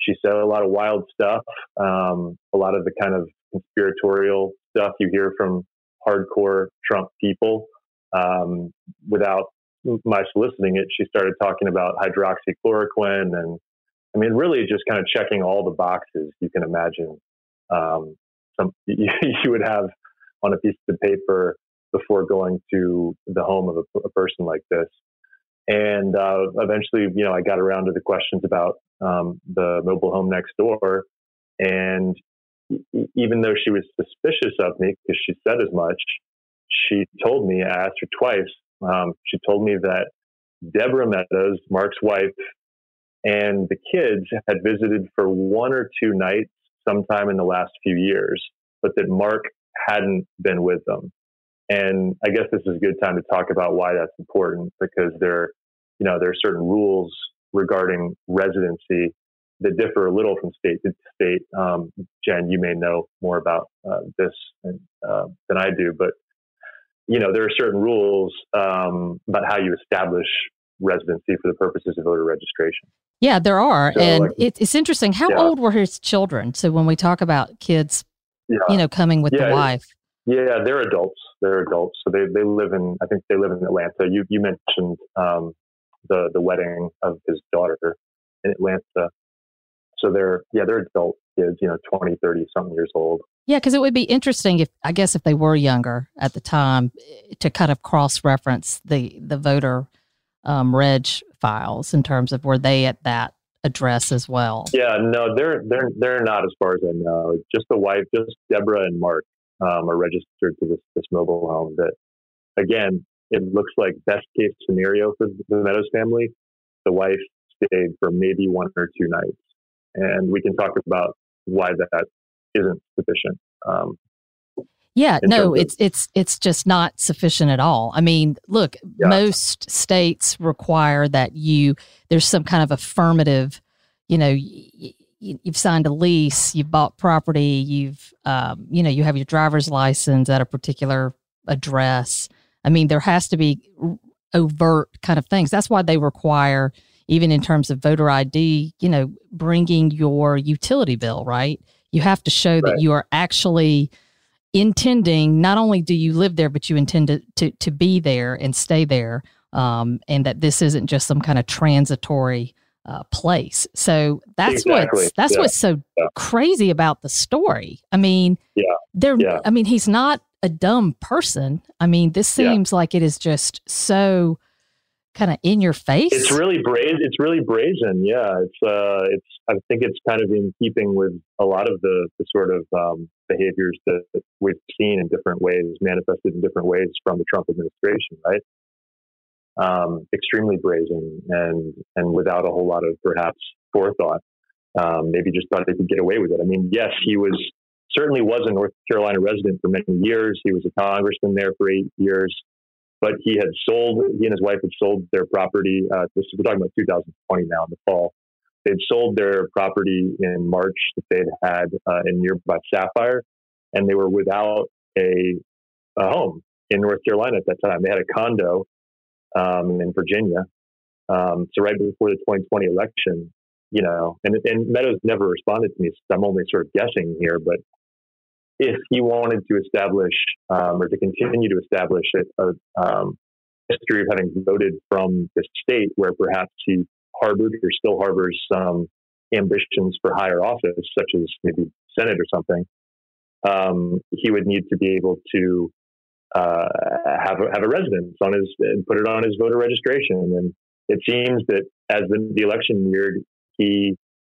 she said a lot of wild stuff, um, a lot of the kind of conspiratorial stuff you hear from hardcore Trump people. Um, without my soliciting it, she started talking about hydroxychloroquine and I mean, really just kind of checking all the boxes you can imagine. Um, some you, you, would have on a piece of paper before going to the home of a, a person like this. And uh, eventually, you know, I got around to the questions about um, the mobile home next door. And even though she was suspicious of me because she said as much, she told me, I asked her twice, um, she told me that Deborah Meadows, Mark's wife, and the kids had visited for one or two nights sometime in the last few years, but that Mark hadn't been with them. And I guess this is a good time to talk about why that's important because there, you know, there are certain rules regarding residency that differ a little from state to state. Um, Jen, you may know more about uh, this than, uh, than I do, but you know, there are certain rules um, about how you establish residency for the purposes of voter registration. Yeah, there are, so, and like, it, it's interesting. How yeah. old were his children? So when we talk about kids, yeah. you know, coming with yeah, the wife. Yeah, they're adults. They're adults. So they, they live in. I think they live in Atlanta. You you mentioned um, the the wedding of his daughter in Atlanta. So they're yeah they're adult kids. You know, 20, 30 something years old. Yeah, because it would be interesting if I guess if they were younger at the time to kind of cross reference the the voter um, reg files in terms of were they at that address as well? Yeah, no, they're they're they're not as far as I know. Just the wife, just Deborah and Mark um, are registered to this this mobile home. That again, it looks like best case scenario for the Meadows family. The wife stayed for maybe one or two nights, and we can talk about why that isn't sufficient. Um, yeah, no, it's of, it's it's just not sufficient at all. I mean, look, yeah. most states require that you there's some kind of affirmative, you know, y- you've signed a lease, you've bought property, you've um, you know, you have your driver's license at a particular address. I mean, there has to be overt kind of things. That's why they require even in terms of voter ID, you know, bringing your utility bill, right? You have to show right. that you are actually intending not only do you live there, but you intend to, to, to be there and stay there, um, and that this isn't just some kind of transitory uh, place. So that's exactly. what's that's yeah. what's so yeah. crazy about the story. I mean, yeah, there. Yeah. I mean, he's not a dumb person. I mean, this seems like it is just so kind of in your face. It's really brazen. It's really brazen. Yeah, it's uh, it's. I think it's kind of in keeping with a lot of the the sort of um, behaviors that, we've seen in different ways, manifested in different ways from the Trump administration, right? Um, extremely brazen and and without a whole lot of perhaps forethought. Um, maybe just thought they could get away with it. I mean, yes, he was certainly was a North Carolina resident for many years. He was a congressman there for eight years but he had sold, he and his wife had sold their property. Uh, this, we're talking about 2020 now in the fall. They'd sold their property in March that they'd had uh, in nearby Sapphire, and they were without a, a, home in North Carolina at that time. They had a condo um, in Virginia. Um, so right before the 2020 election, you know, and, and Meadows never responded to me. So I'm only sort of guessing here, but if he wanted to establish um, or to continue to establish a, a um, history of having voted from the state where perhaps he harbored or still harbors some ambitions for higher office, such as maybe Senate or something, um, he would need to be able to uh, have, a, have a residence on his and put it on his voter registration. And it seems that as the, the election neared, he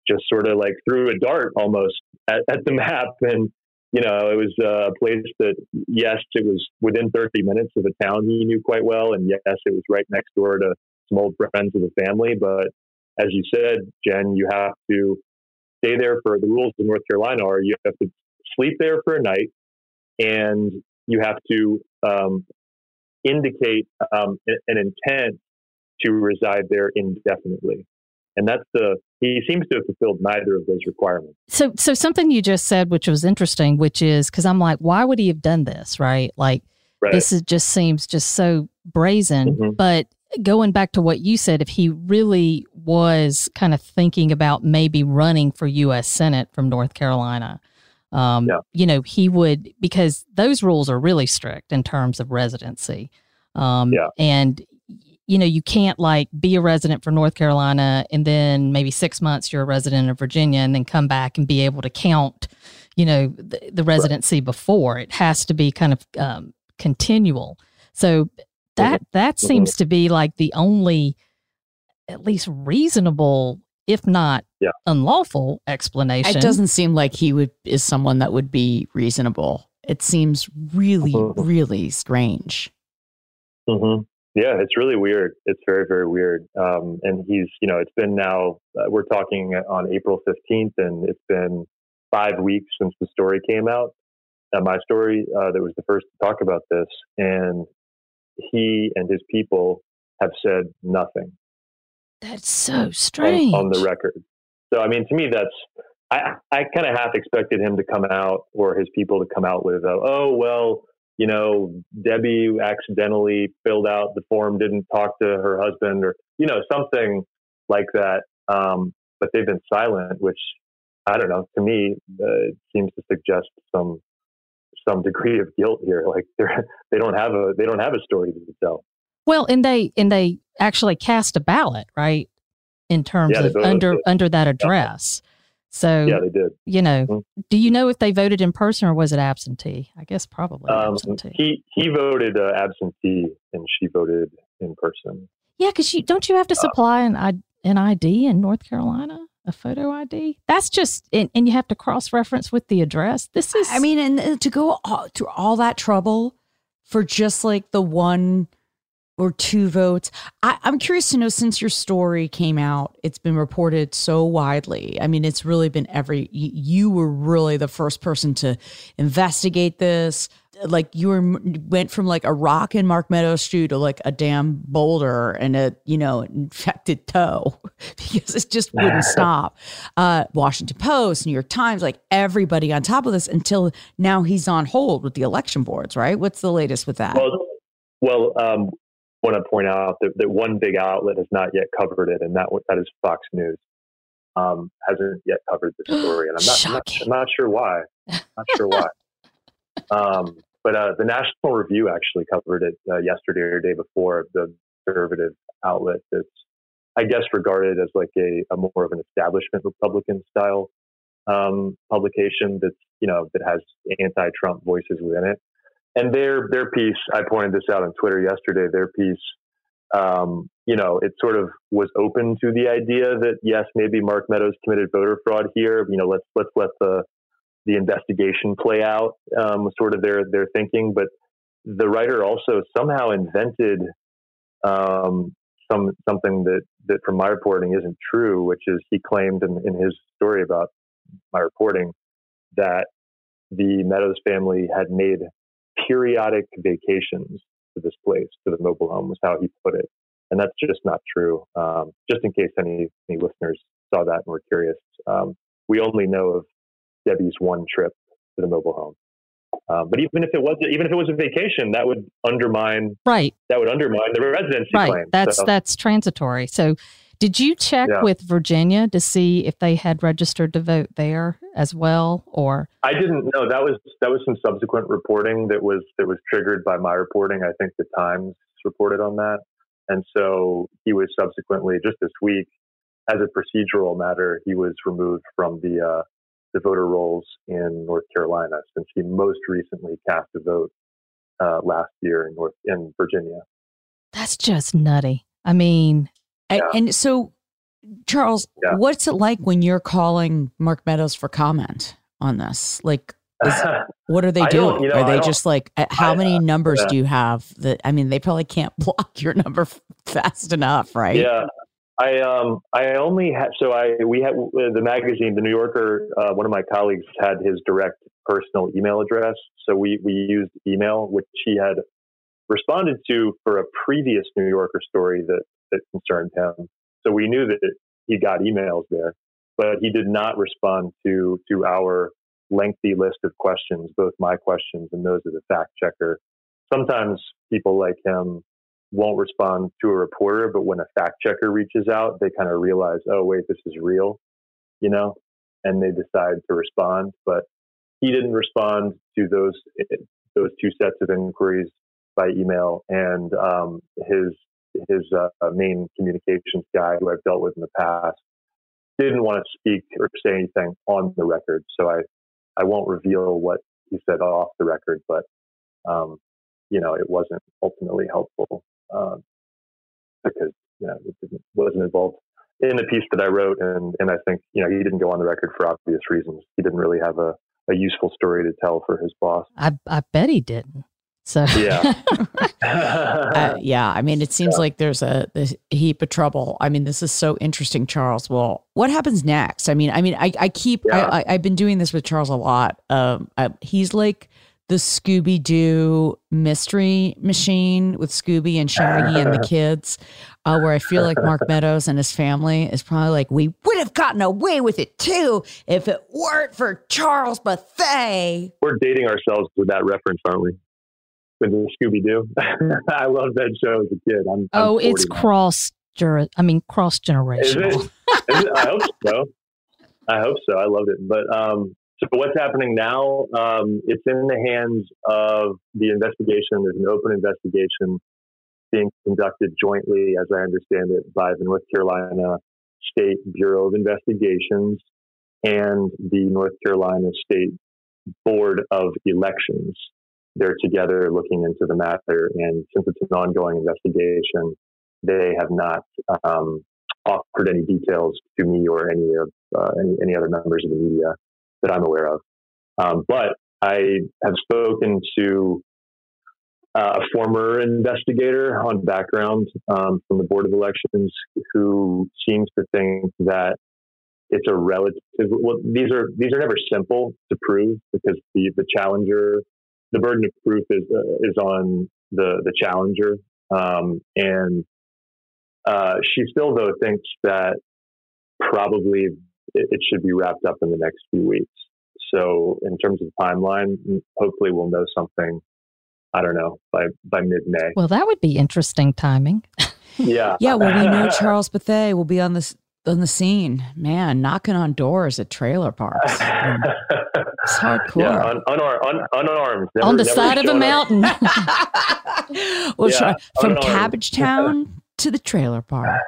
just sort of like threw a dart almost at, at the map and you know, it was a place that, yes, it was within 30 minutes of a town he knew quite well. And yes, it was right next door to some old friends of the family. But as you said, Jen, you have to stay there for the rules in North Carolina are you have to sleep there for a night, and you have to um, indicate um, an intent to reside there indefinitely. And that's the he seems to have fulfilled neither of those requirements. So, so something you just said, which was interesting, which is because I'm like, why would he have done this, right? Like, right. this is just seems just so brazen. Mm-hmm. But going back to what you said, if he really was kind of thinking about maybe running for U.S. Senate from North Carolina, um, yeah. you know, he would because those rules are really strict in terms of residency. Um, yeah. And you know, you can't like be a resident for North Carolina and then maybe six months you're a resident of Virginia and then come back and be able to count, you know, the, the residency right. before. It has to be kind of um, continual. So that that mm-hmm. seems to be like the only, at least reasonable, if not yeah. unlawful explanation. It doesn't seem like he would is someone that would be reasonable. It seems really, mm-hmm. really strange. Mm-hmm. Yeah, it's really weird. It's very, very weird. Um, and he's, you know, it's been now, uh, we're talking on April 15th, and it's been five weeks since the story came out. Uh, my story uh, that was the first to talk about this. And he and his people have said nothing. That's so strange. On, on the record. So, I mean, to me, that's, I, I kind of half expected him to come out or his people to come out with, a, oh, well, you know, Debbie accidentally filled out the form, didn't talk to her husband, or you know, something like that. Um, but they've been silent, which I don't know. To me, uh, seems to suggest some some degree of guilt here. Like they're they don't have a they don't have a story to tell. Well, and they and they actually cast a ballot, right? In terms yeah, of under under that address. So yeah, they did. You know, mm-hmm. do you know if they voted in person or was it absentee? I guess probably um, absentee. He he voted uh, absentee and she voted in person. Yeah, because you don't you have to uh, supply uh, an an ID in North Carolina, a photo ID. That's just and, and you have to cross reference with the address. This is, I mean, and uh, to go all, through all that trouble for just like the one or two votes. I, am curious to know since your story came out, it's been reported so widely. I mean, it's really been every, you were really the first person to investigate this. Like you were, went from like a rock in Mark Meadows' shoe to like a damn boulder and a, you know, infected toe because it just wouldn't stop. Uh, Washington Post, New York Times, like everybody on top of this until now he's on hold with the election boards, right? What's the latest with that? Well, well, um, want to point out that, that one big outlet has not yet covered it, and that that is Fox News. Um, hasn't yet covered this story, and I'm not, I'm not, I'm not, sure why. Not sure why. Um, but uh, the National Review actually covered it uh, yesterday or day before. The conservative outlet that's, I guess, regarded as like a, a more of an establishment Republican style um, publication that's you know that has anti-Trump voices within it and their their piece, I pointed this out on Twitter yesterday. Their piece, um, you know, it sort of was open to the idea that yes, maybe Mark Meadows committed voter fraud here. You know, let's let's let the the investigation play out. Um, sort of their their thinking, but the writer also somehow invented um, some something that that from my reporting isn't true, which is he claimed in, in his story about my reporting that the Meadows family had made periodic vacations to this place, to the mobile home, was how he put it. And that's just not true. Um, just in case any, any listeners saw that and were curious, um, we only know of Debbie's one trip to the mobile home. Um, but even if it was even if it was a vacation, that would undermine right. That would undermine the residency right. claim. That's so. that's transitory. So did you check yeah. with Virginia to see if they had registered to vote there as well, or? I didn't know. That was that was some subsequent reporting that was that was triggered by my reporting. I think the Times reported on that, and so he was subsequently just this week, as a procedural matter, he was removed from the uh, the voter rolls in North Carolina since he most recently cast a vote uh, last year in North in Virginia. That's just nutty. I mean, yeah. And so, Charles, yeah. what's it like when you're calling Mark Meadows for comment on this? Like, is, what are they doing? You know, are they just like, uh, how I, many uh, numbers yeah. do you have? That I mean, they probably can't block your number fast enough, right? Yeah, I um I only have so I we had the magazine the New Yorker uh, one of my colleagues had his direct personal email address so we we used email which he had responded to for a previous New Yorker story that that concerned him so we knew that he got emails there but he did not respond to to our lengthy list of questions both my questions and those of the fact checker sometimes people like him won't respond to a reporter, but when a fact checker reaches out, they kind of realize, oh, wait, this is real, you know, and they decide to respond. But he didn't respond to those those two sets of inquiries by email, and um, his his uh, main communications guy, who I've dealt with in the past, didn't want to speak or say anything on the record. So I I won't reveal what he said off the record, but um, you know, it wasn't ultimately helpful um, because you know it wasn't involved in the piece that I wrote, and and I think you know he didn't go on the record for obvious reasons. He didn't really have a, a useful story to tell for his boss. I I bet he didn't. So yeah, uh, yeah. I mean, it seems yeah. like there's a, a, heap of trouble. I mean, this is so interesting, Charles. Well, what happens next? I mean, I mean, I, I keep yeah. I, I, have been doing this with Charles a lot. Um, I, he's like the Scooby Doo mystery machine with Scooby and Shaggy and the kids, uh, where I feel like Mark Meadows and his family is probably like, we would have gotten away with it too if it weren't for Charles Bethea. We're dating ourselves with that reference, aren't we? With the Scooby Doo. I love that show as a kid. I'm, oh, I'm it's cross. I mean, cross generational. I hope so. I hope so. I loved it. But um, so what's happening now? Um, it's in the hands of the investigation. There's an open investigation being conducted jointly, as I understand it, by the North Carolina State Bureau of Investigations and the North Carolina State Board of Elections. They're together looking into the matter, and since it's an ongoing investigation, they have not um, offered any details to me or any of uh, any, any other members of the media that I'm aware of. Um, but I have spoken to uh, a former investigator on background um, from the Board of Elections who seems to think that it's a relative. Well, these are these are never simple to prove because the the challenger, the burden of proof is uh, is on the the challenger, um, and uh, she still though thinks that probably it, it should be wrapped up in the next few weeks. So in terms of timeline, hopefully we'll know something. I don't know by by mid May. Well, that would be interesting timing. yeah, yeah. Well, we know Charles Bethea will be on this on the scene, man, knocking on doors at trailer parks. it's hardcore. Yeah, un, unar- un, unarmed. Never, on the side of a mountain. well, yeah, try, from Cabbagetown to the trailer park.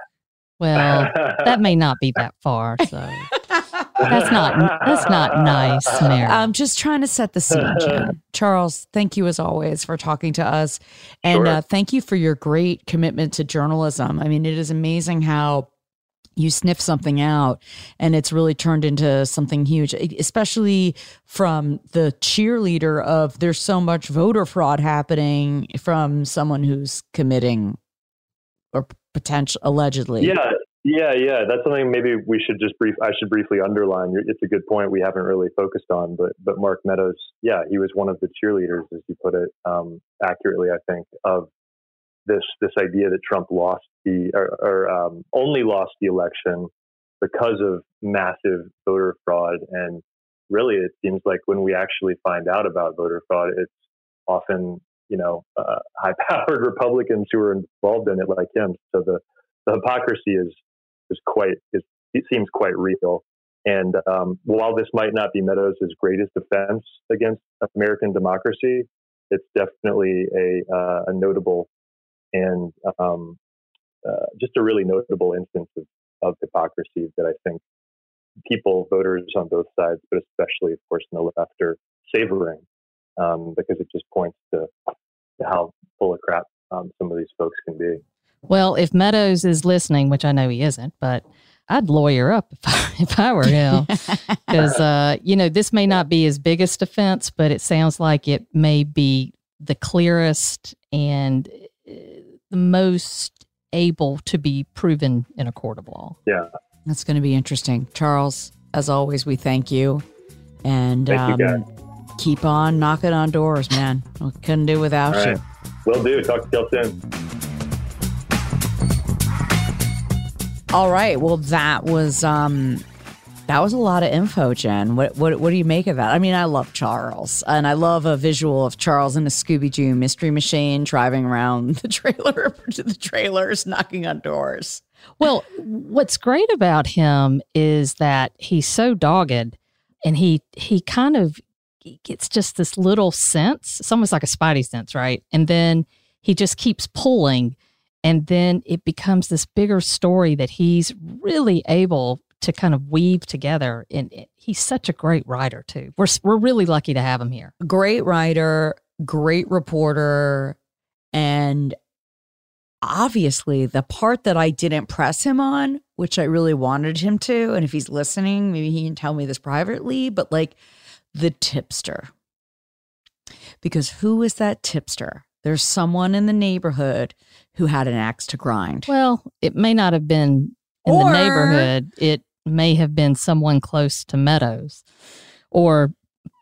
Well, that may not be that far. So that's not that's not nice, Mary. I'm just trying to set the scene, Jen. Charles, thank you as always for talking to us, and sure. uh, thank you for your great commitment to journalism. I mean, it is amazing how you sniff something out and it's really turned into something huge especially from the cheerleader of there's so much voter fraud happening from someone who's committing or potential allegedly. Yeah, yeah, yeah. That's something maybe we should just brief. I should briefly underline. It's a good point we haven't really focused on, but but Mark Meadows, yeah, he was one of the cheerleaders, as you put it um, accurately, I think, of this this idea that Trump lost the or, or um, only lost the election because of massive voter fraud and really it seems like when we actually find out about voter fraud it's often you know, uh, high-powered Republicans who are involved in it, like him. So the, the hypocrisy is is quite is, it seems quite real. And um, while this might not be Meadows' greatest defense against American democracy, it's definitely a, uh, a notable and um, uh, just a really notable instance of, of hypocrisy that I think people, voters on both sides, but especially, of course, in the left, are savoring um, because it just points to, to how full of crap um, some of these folks can be. Well, if Meadows is listening, which I know he isn't, but I'd lawyer up if I, if I were him. Because, uh, you know, this may not be his biggest offense, but it sounds like it may be the clearest and the most able to be proven in a court of law. Yeah. That's going to be interesting. Charles, as always, we thank you. And Thank you, um, keep on knocking on doors, man. We couldn't do without All you. right. Will do. Talk to you soon. All right. Well, that was um that was a lot of info, Jen. What what what do you make of that? I mean, I love Charles, and I love a visual of Charles in a Scooby Doo mystery machine driving around the trailer to the trailers, knocking on doors. Well, what's great about him is that he's so dogged and he he kind of gets just this little sense. It's almost like a spidey sense, right? And then he just keeps pulling and then it becomes this bigger story that he's really able to kind of weave together and he's such a great writer too. We're we're really lucky to have him here. Great writer, great reporter, and obviously the part that I didn't press him on, which I really wanted him to, and if he's listening, maybe he can tell me this privately, but like the tipster. Because who is that tipster? There's someone in the neighborhood who had an axe to grind. Well, it may not have been in Or- the neighborhood. It may have been someone close to Meadows or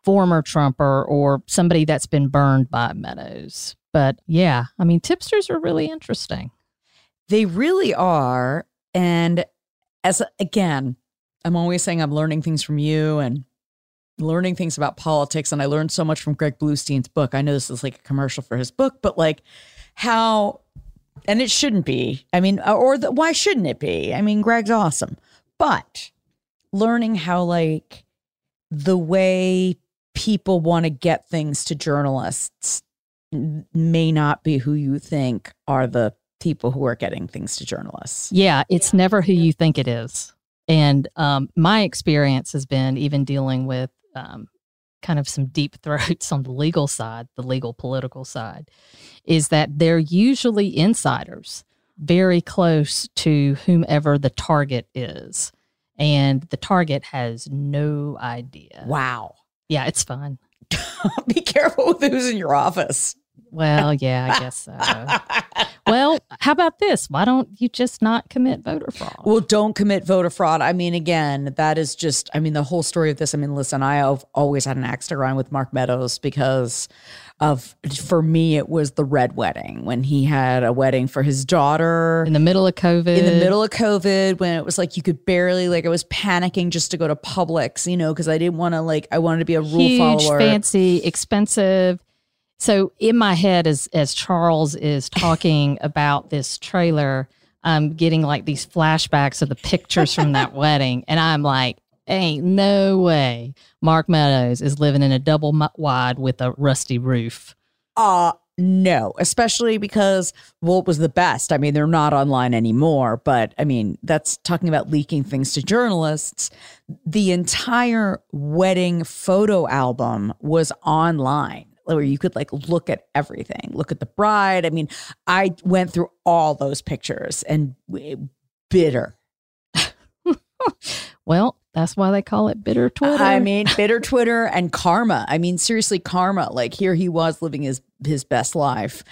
former Trumper or somebody that's been burned by Meadows. But yeah, I mean, tipsters are really interesting. They really are. And as again, I'm always saying I'm learning things from you and learning things about politics. And I learned so much from Greg Bluestein's book. I know this is like a commercial for his book, but like how, and it shouldn't be. I mean, or the, why shouldn't it be? I mean, Greg's awesome, but learning how like the way people want to get things to journalists may not be who you think are the people who are getting things to journalists. Yeah, it's never who you think it is. And um, my experience has been even dealing with um, kind of some deep throats on the legal side, the legal political side, is that they're usually insiders very close to whomever the target is. And the target has no idea. Wow. Yeah, it's fun. Be careful with who's in your office. Well, yeah, I guess so. well, how about this? Why don't you just not commit voter fraud? Well, don't commit voter fraud. I mean, again, that is just, I mean, the whole story of this. I mean, listen, I have always had an axe to grind with Mark Meadows because of, for me, it was the red wedding when he had a wedding for his daughter. in the middle of COVID. in the middle of COVID when it was like you could barely like I was panicking just to go to Publix, you know, because I didn't want to like I wanted to be a rule huge, follower. fancy, expensive. So in my head, as as Charles is talking about this trailer, I'm getting like these flashbacks of the pictures from that wedding, and I'm like, "Ain't no way Mark Meadows is living in a double wide with a rusty roof." Uh no, especially because what was the best? I mean, they're not online anymore, but I mean, that's talking about leaking things to journalists. The entire wedding photo album was online where you could like look at everything, look at the bride. I mean, I went through all those pictures and bitter. Well, that's why they call it bitter Twitter. I mean, bitter Twitter and karma. I mean, seriously, karma. Like here he was living his his best life,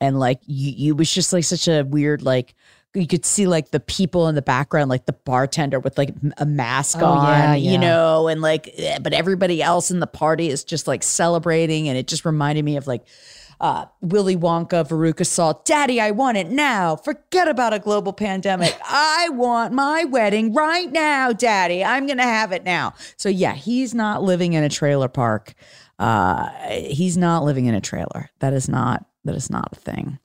and like you, you was just like such a weird like. You could see like the people in the background, like the bartender with like a mask Oh, on, yeah, you know, and like, eh, but everybody else in the party is just like celebrating, and it just reminded me of like uh, Willy Wonka, Veruca Salt. Daddy, I want it now. Forget about a global pandemic. I want my wedding right now, Daddy. I'm going to have it now. So, yeah, he's not living in a trailer park. Uh, he's not living in a trailer. That is not, that is not a thing.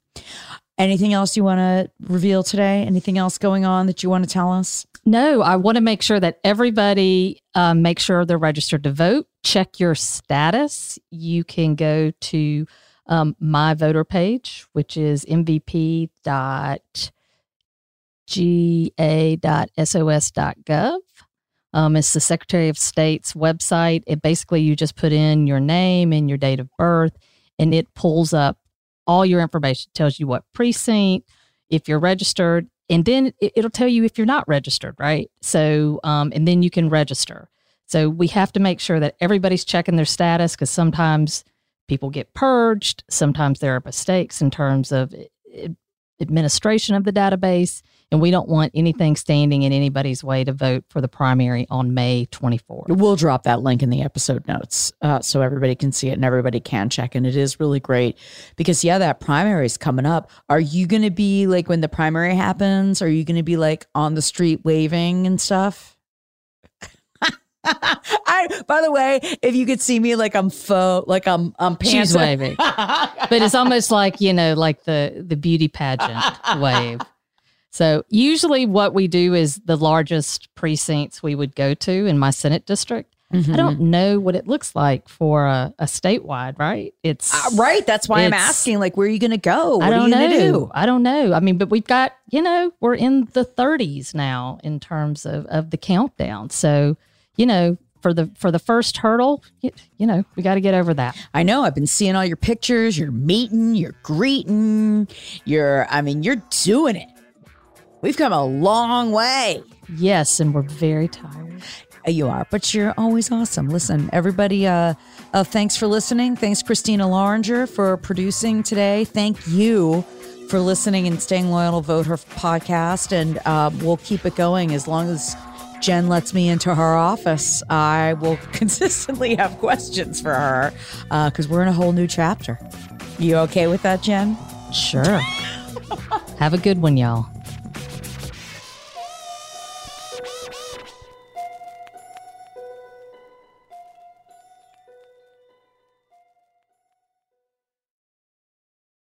Anything else you want to reveal today? Anything else going on that you want to tell us? No, I want to make sure that everybody um, make sure they're registered to vote. Check your status. You can go to um, my voter page, which is mvp.ga.sos.gov. Um, it's the Secretary of State's website. It basically you just put in your name and your date of birth, and it pulls up all your information. tells you what precinct, if you're registered, and then it, it'll tell you if you're not registered, right? So, um, and then you can register. So we have to make sure that everybody's checking their status because sometimes people get purged. Sometimes there are mistakes in terms of it, it- administration of the database, and we don't want anything standing in anybody's way to vote for the primary on May 24th. We'll drop that link in the episode notes uh, so everybody can see it and everybody can check. And it is really great because, yeah, that primary is coming up. Are you going to be like, when the primary happens, are you going to be like on the street waving and stuff? I, by the way, if you could see me like I'm faux, like I'm I'm She's waving, but it's almost like you know, like the the beauty pageant wave. So usually, what we do is the largest precincts we would go to in my Senate district. Mm-hmm. I don't know what it looks like for a, a statewide, right? It's uh, right. That's why I'm asking. Like, where are you going to go? What I don't know. Do? I don't know. I mean, but we've got you know we're in the 30s now in terms of of the countdown. So you know for the for the first hurdle, you, you know, we got to get over that. I know. I've been seeing all your pictures. You're meeting. You're greeting. You're. I mean, you're doing it. We've come a long way. Yes, and we're very tired. Uh, you are, but you're always awesome. Listen, everybody, uh, uh, thanks for listening. Thanks, Christina Loringer, for producing today. Thank you for listening and staying loyal to Vote Her podcast. And uh, we'll keep it going as long as Jen lets me into her office. I will consistently have questions for her because uh, we're in a whole new chapter. You okay with that, Jen? Sure. have a good one, y'all.